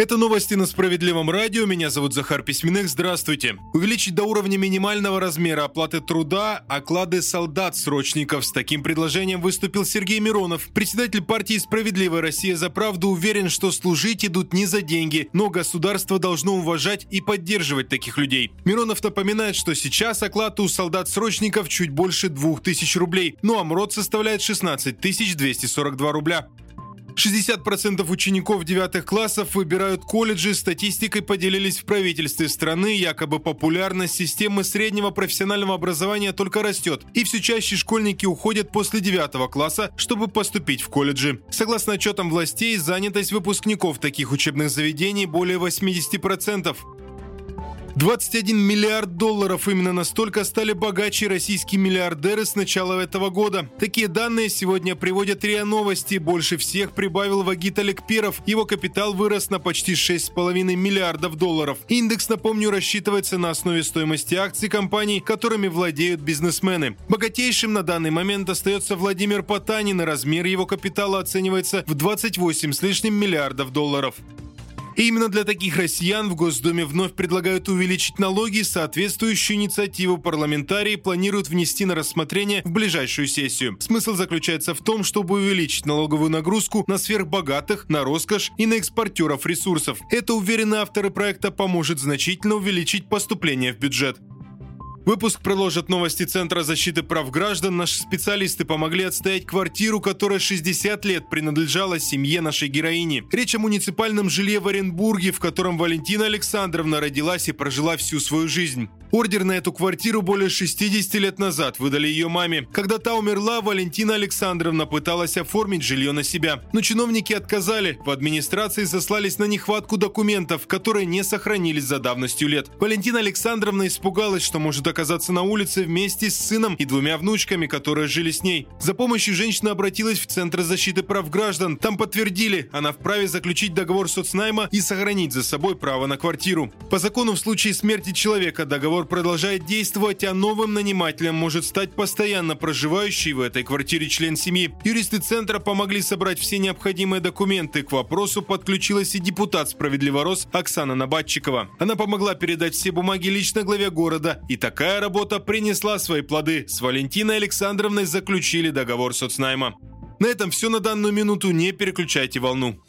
Это новости на Справедливом радио. Меня зовут Захар Письменных. Здравствуйте. Увеличить до уровня минимального размера оплаты труда оклады солдат-срочников. С таким предложением выступил Сергей Миронов. Председатель партии «Справедливая Россия за правду» уверен, что служить идут не за деньги, но государство должно уважать и поддерживать таких людей. Миронов напоминает, что сейчас оклад у солдат-срочников чуть больше 2000 рублей, ну а МРОД составляет 16 242 рубля. 60% учеников девятых классов выбирают колледжи. Статистикой поделились в правительстве страны. Якобы популярность системы среднего профессионального образования только растет. И все чаще школьники уходят после девятого класса, чтобы поступить в колледжи. Согласно отчетам властей, занятость выпускников таких учебных заведений более 80%. 21 миллиард долларов. Именно настолько стали богаче российские миллиардеры с начала этого года. Такие данные сегодня приводят РИА Новости. Больше всех прибавил Вагит Алекперов. Его капитал вырос на почти 6,5 миллиардов долларов. Индекс, напомню, рассчитывается на основе стоимости акций компаний, которыми владеют бизнесмены. Богатейшим на данный момент остается Владимир Потанин, размер его капитала оценивается в 28 с лишним миллиардов долларов. И именно для таких россиян в Госдуме вновь предлагают увеличить налоги. Соответствующую инициативу парламентарии планируют внести на рассмотрение в ближайшую сессию. Смысл заключается в том, чтобы увеличить налоговую нагрузку на сверхбогатых, на роскошь и на экспортеров ресурсов. Это, уверены авторы проекта, поможет значительно увеличить поступление в бюджет. Выпуск продолжит новости Центра защиты прав граждан. Наши специалисты помогли отстоять квартиру, которая 60 лет принадлежала семье нашей героини. Речь о муниципальном жилье в Оренбурге, в котором Валентина Александровна родилась и прожила всю свою жизнь. Ордер на эту квартиру более 60 лет назад выдали ее маме. Когда та умерла, Валентина Александровна пыталась оформить жилье на себя. Но чиновники отказали. В администрации заслались на нехватку документов, которые не сохранились за давностью лет. Валентина Александровна испугалась, что может оказаться на улице вместе с сыном и двумя внучками, которые жили с ней. За помощью женщина обратилась в Центр защиты прав граждан. Там подтвердили, она вправе заключить договор соцнайма и сохранить за собой право на квартиру. По закону в случае смерти человека договор продолжает действовать, а новым нанимателем может стать постоянно проживающий в этой квартире член семьи. Юристы Центра помогли собрать все необходимые документы. К вопросу подключилась и депутат «Справедливо Рос» Оксана Набатчикова. Она помогла передать все бумаги лично главе города. И такая работа принесла свои плоды. С Валентиной Александровной заключили договор соцнайма. На этом все на данную минуту. Не переключайте волну.